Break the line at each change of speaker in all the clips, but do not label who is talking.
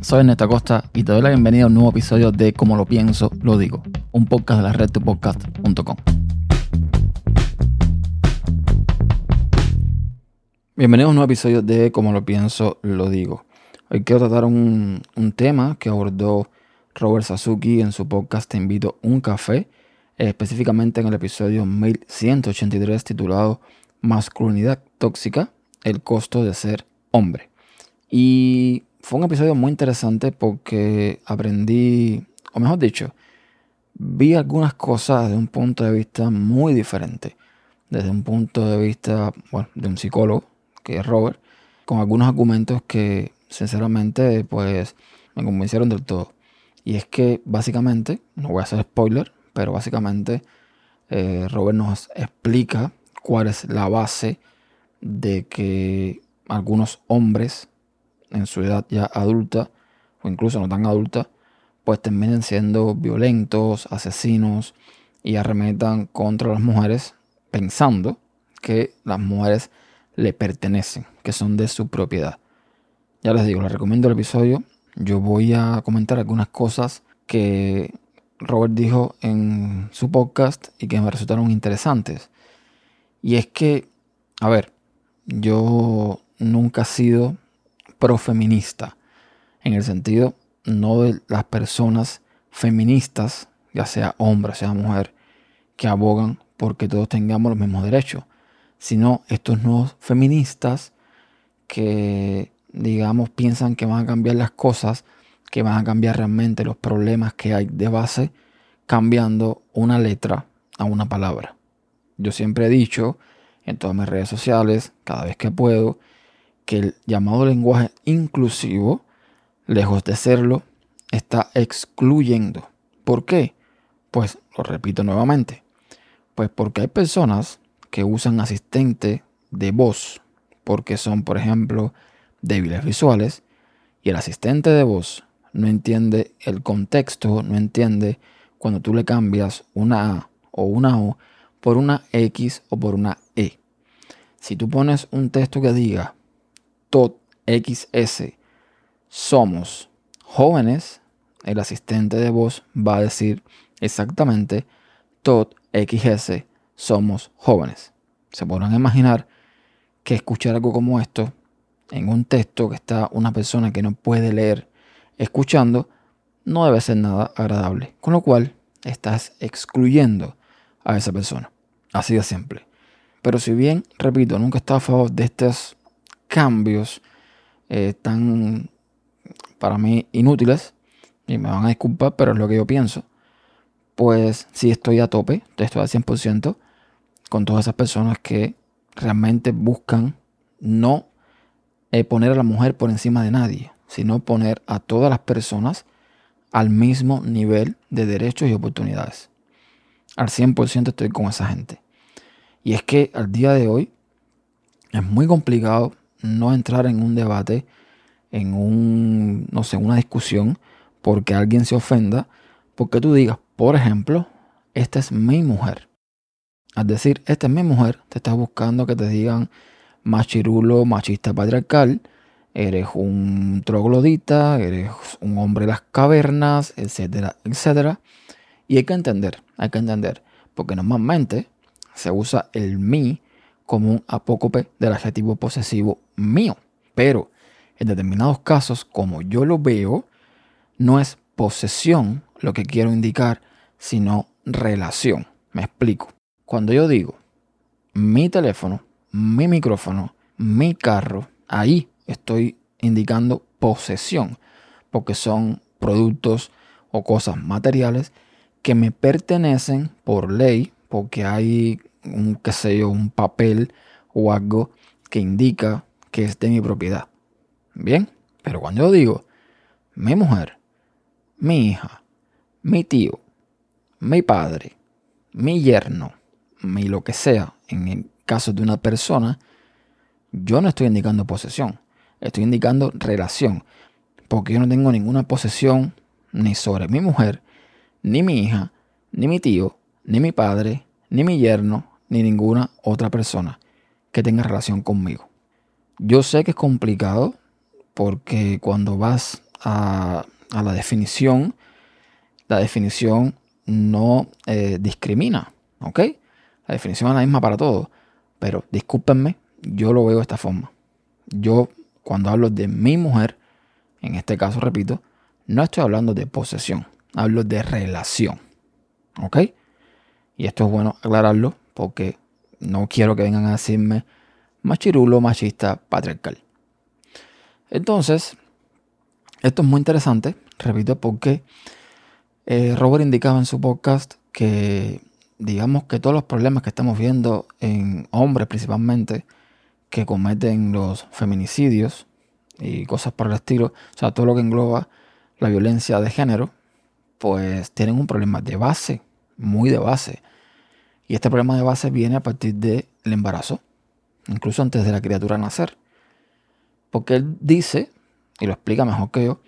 Soy Ernesto Costa y te doy la bienvenida a un nuevo episodio de Como lo pienso, lo digo, un podcast de la red podcast.com. Bienvenidos a un nuevo episodio de Como lo pienso, lo digo. Hoy quiero tratar un, un tema que abordó Robert Sasuki en su podcast Te invito a un café, específicamente en el episodio 1183 titulado Masculinidad tóxica, el costo de ser hombre. Y fue un episodio muy interesante porque aprendí, o mejor dicho, vi algunas cosas desde un punto de vista muy diferente. Desde un punto de vista, bueno, de un psicólogo, que es Robert, con algunos argumentos que sinceramente pues me convencieron del todo. Y es que básicamente, no voy a hacer spoiler, pero básicamente eh, Robert nos explica cuál es la base de que algunos hombres en su edad ya adulta, o incluso no tan adulta, pues terminen siendo violentos, asesinos y arremetan contra las mujeres pensando que las mujeres le pertenecen, que son de su propiedad. Ya les digo, les recomiendo el episodio. Yo voy a comentar algunas cosas que Robert dijo en su podcast y que me resultaron interesantes. Y es que, a ver, yo nunca he sido profeminista, en el sentido no de las personas feministas, ya sea hombre, sea mujer, que abogan porque todos tengamos los mismos derechos, sino estos nuevos feministas que, digamos, piensan que van a cambiar las cosas, que van a cambiar realmente los problemas que hay de base, cambiando una letra a una palabra. Yo siempre he dicho en todas mis redes sociales, cada vez que puedo, que el llamado lenguaje inclusivo, lejos de serlo, está excluyendo. ¿Por qué? Pues lo repito nuevamente. Pues porque hay personas que usan asistente de voz porque son, por ejemplo, débiles visuales y el asistente de voz no entiende el contexto, no entiende cuando tú le cambias una A o una O por una X o por una E. Si tú pones un texto que diga tot XS somos jóvenes, el asistente de voz va a decir exactamente tot XS somos jóvenes. Se podrán imaginar que escuchar algo como esto en un texto que está una persona que no puede leer escuchando no debe ser nada agradable. Con lo cual estás excluyendo a esa persona. Así de simple. Pero si bien, repito, nunca estado a favor de estos cambios eh, tan, para mí, inútiles, y me van a disculpar, pero es lo que yo pienso, pues sí estoy a tope, estoy al 100% con todas esas personas que realmente buscan no eh, poner a la mujer por encima de nadie, sino poner a todas las personas al mismo nivel de derechos y oportunidades. Al 100% estoy con esa gente. Y es que al día de hoy es muy complicado no entrar en un debate, en un, no sé, una discusión, porque alguien se ofenda, porque tú digas, por ejemplo, esta es mi mujer. Al decir, esta es mi mujer, te estás buscando que te digan machirulo, machista patriarcal, eres un troglodita, eres un hombre de las cavernas, etcétera, etcétera. Y hay que entender, hay que entender, porque normalmente se usa el mi como un apócope del adjetivo posesivo mío. Pero en determinados casos, como yo lo veo, no es posesión lo que quiero indicar, sino relación. Me explico. Cuando yo digo mi teléfono, mi micrófono, mi carro, ahí estoy indicando posesión, porque son productos o cosas materiales que me pertenecen por ley, porque hay un, qué sé yo, un papel o algo que indica que es de mi propiedad. Bien, pero cuando yo digo mi mujer, mi hija, mi tío, mi padre, mi yerno, mi lo que sea, en el caso de una persona, yo no estoy indicando posesión, estoy indicando relación, porque yo no tengo ninguna posesión ni sobre mi mujer, ni mi hija, ni mi tío, ni mi padre, ni mi yerno, ni ninguna otra persona que tenga relación conmigo. Yo sé que es complicado porque cuando vas a, la definición, la definición no eh, discrimina, ¿ok? La definición es la misma para todos, pero discúlpenme, yo lo veo de esta forma. Yo, cuando hablo de mi mujer, en este caso, repito, no estoy hablando de posesión, hablo de relación, ¿ok? Y esto es bueno aclararlo porque no quiero que vengan a decirme machirulo, machista, patriarcal. Entonces, esto es muy interesante, repito, porque eh, Robert indicaba en su podcast que, digamos que todos los problemas que estamos viendo en hombres principalmente, que cometen los feminicidios y cosas por el estilo, o sea, todo lo que engloba la violencia de género, pues tienen un problema de base, muy de base. Y este problema de base viene a partir del embarazo, incluso antes de la criatura nacer. Porque él dice, y lo explica mejor que yo,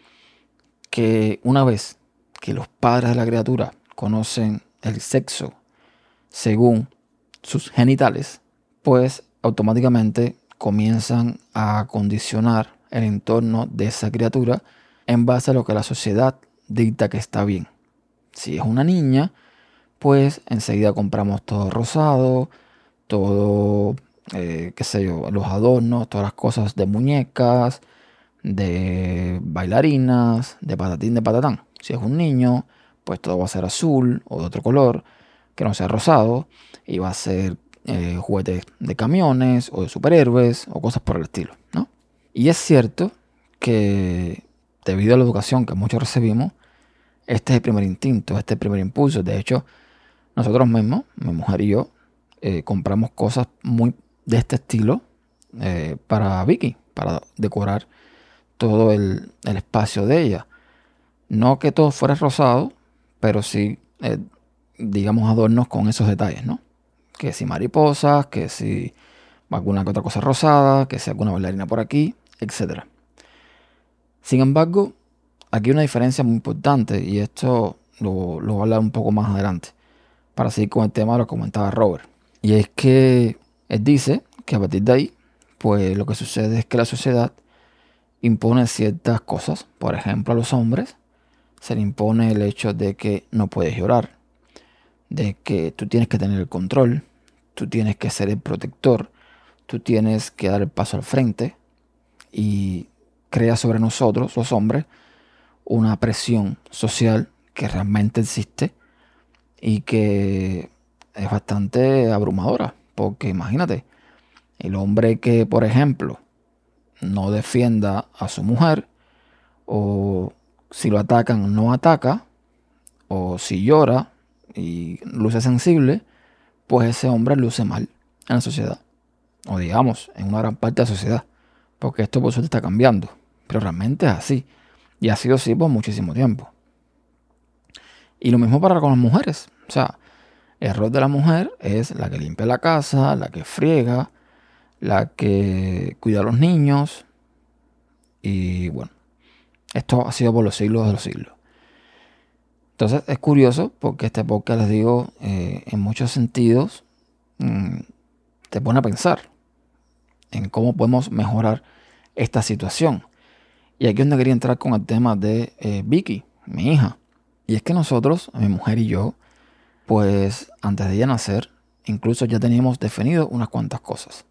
que una vez que los padres de la criatura conocen el sexo según sus genitales, pues automáticamente comienzan a condicionar el entorno de esa criatura en base a lo que la sociedad dicta que está bien. Si es una niña, pues enseguida compramos todo rosado, todo eh, qué sé yo, los adornos, todas las cosas de muñecas, de bailarinas, de patatín, de patatán. Si es un niño, pues todo va a ser azul o de otro color, que no sea rosado, y va a ser eh, juguetes de camiones o de superhéroes o cosas por el estilo, ¿no? Y es cierto que debido a la educación que muchos recibimos, este es el primer instinto, este es el primer impulso. De hecho, nosotros mismos, mi mujer y yo, eh, compramos cosas muy de este estilo eh, para Vicky, para decorar todo el, espacio de ella. No que todo fuera rosado, pero sí, eh, digamos, adornos con esos detalles, ¿no? Que si mariposas, que si alguna otra cosa rosada, que si alguna bailarina por aquí, etc. Sin embargo, aquí hay una diferencia muy importante y esto lo, lo voy a hablar un poco más adelante para seguir con el tema de lo que comentaba Robert. Y es que él dice que a partir de ahí, pues lo que sucede es que la sociedad impone ciertas cosas. Por ejemplo, a los hombres se le impone el hecho de que no puedes llorar, de que tú tienes que tener el control, tú tienes que ser el protector, tú tienes que dar el paso al frente y crea sobre nosotros, los hombres, una presión social que realmente existe y que es bastante abrumadora. Porque imagínate, el hombre que, por ejemplo, no defienda a su mujer, o si lo atacan, no ataca, o si llora y luce sensible, pues ese hombre luce mal en la sociedad. O digamos, en una gran parte de la sociedad. Porque esto por suerte está cambiando. Pero realmente es así. Y ha sido así por muchísimo tiempo. Y lo mismo para con las mujeres. O sea, el rol de la mujer es la que limpia la casa, la que friega, la que cuida a los niños. Y bueno, esto ha sido por los siglos de los siglos. Entonces es curioso porque este podcast, les digo, eh, en muchos sentidos mm, te pone a pensar en cómo podemos mejorar esta situación. Y aquí es donde quería entrar con el tema de eh, Vicky, mi hija. Y es que nosotros, mi mujer y yo, pues antes de ella nacer, incluso ya teníamos definido unas cuantas cosas.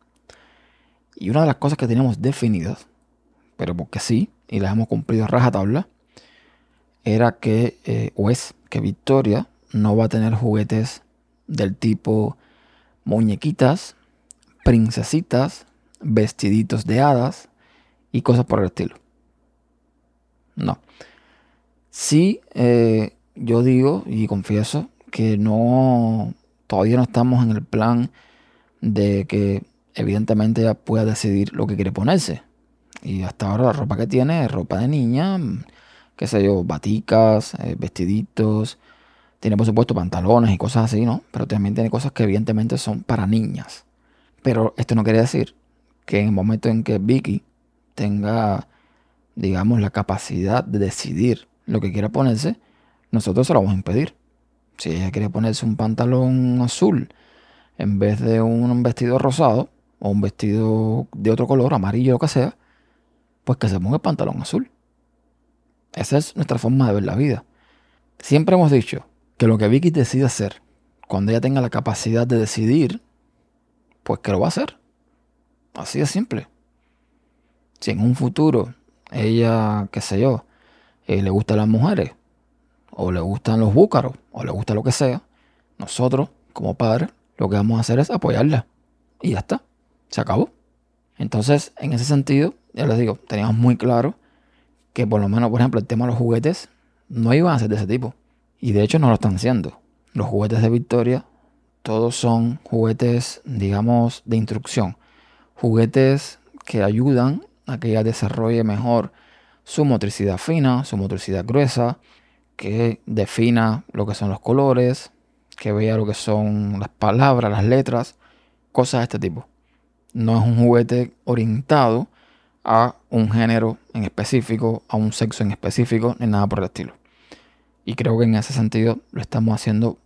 Y una de las cosas que teníamos definidas, pero porque sí, y las hemos cumplido a rajatabla, era que, eh, o es que Victoria no va a tener juguetes del tipo muñequitas, princesitas, vestiditos de hadas y cosas por el estilo. No. Sí, eh, yo digo y confieso que no, todavía no estamos en el plan de que evidentemente ella pueda decidir lo que quiere ponerse. Y hasta ahora la ropa que tiene es ropa de niña, qué sé yo, baticas, eh, vestiditos. Tiene por supuesto pantalones y cosas así, ¿no? Pero también tiene cosas que evidentemente son para niñas. Pero esto no quiere decir que en el momento en que Vicky tenga, digamos, la capacidad de decidir lo que quiera ponerse, nosotros se lo vamos a impedir. Si ella quiere ponerse un pantalón azul en vez de un vestido rosado o un vestido de otro color, amarillo, lo que sea, pues que se ponga el pantalón azul. Esa es nuestra forma de ver la vida. Siempre hemos dicho que lo que Vicky decide hacer, cuando ella tenga la capacidad de decidir, pues que lo va a hacer. Así de simple. Si en un futuro ella, qué sé yo, eh, le gustan las mujeres, o le gustan los búcaros, o le gusta lo que sea, nosotros, como padres, lo que vamos a hacer es apoyarla. Y ya está. Se acabó. Entonces, en ese sentido, ya les digo, teníamos muy claro que por lo menos, por ejemplo, el tema de los juguetes no iban a ser de ese tipo. Y de hecho no lo están haciendo. Los juguetes de Victoria, todos son juguetes, digamos, de instrucción. Juguetes que ayudan a que ella desarrolle mejor su motricidad fina, su motricidad gruesa, que defina lo que son los colores, que vea lo que son las palabras, las letras, cosas de este tipo. No es un juguete orientado a un género en específico, a un sexo en específico, ni nada por el estilo. Y creo que en ese sentido lo estamos haciendo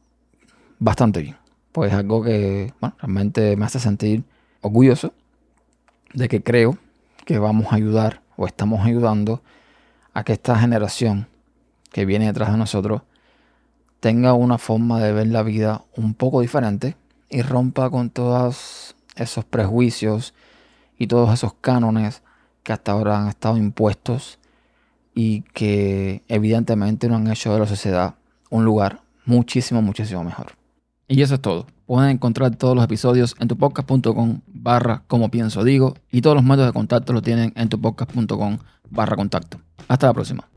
bastante bien. Pues es algo que realmente me hace sentir orgulloso de que creo que vamos a ayudar o estamos ayudando a que esta generación que viene detrás de nosotros tenga una forma de ver la vida un poco diferente y rompa con todos esos prejuicios y todos esos cánones que hasta ahora han estado impuestos y que evidentemente no han hecho de la sociedad un lugar muchísimo, muchísimo mejor. Y eso es todo. Pueden encontrar todos los episodios en tupodcast.com barra como pienso digo y todos los métodos de contacto lo tienen en tupodcast.com barra contacto. Hasta la próxima.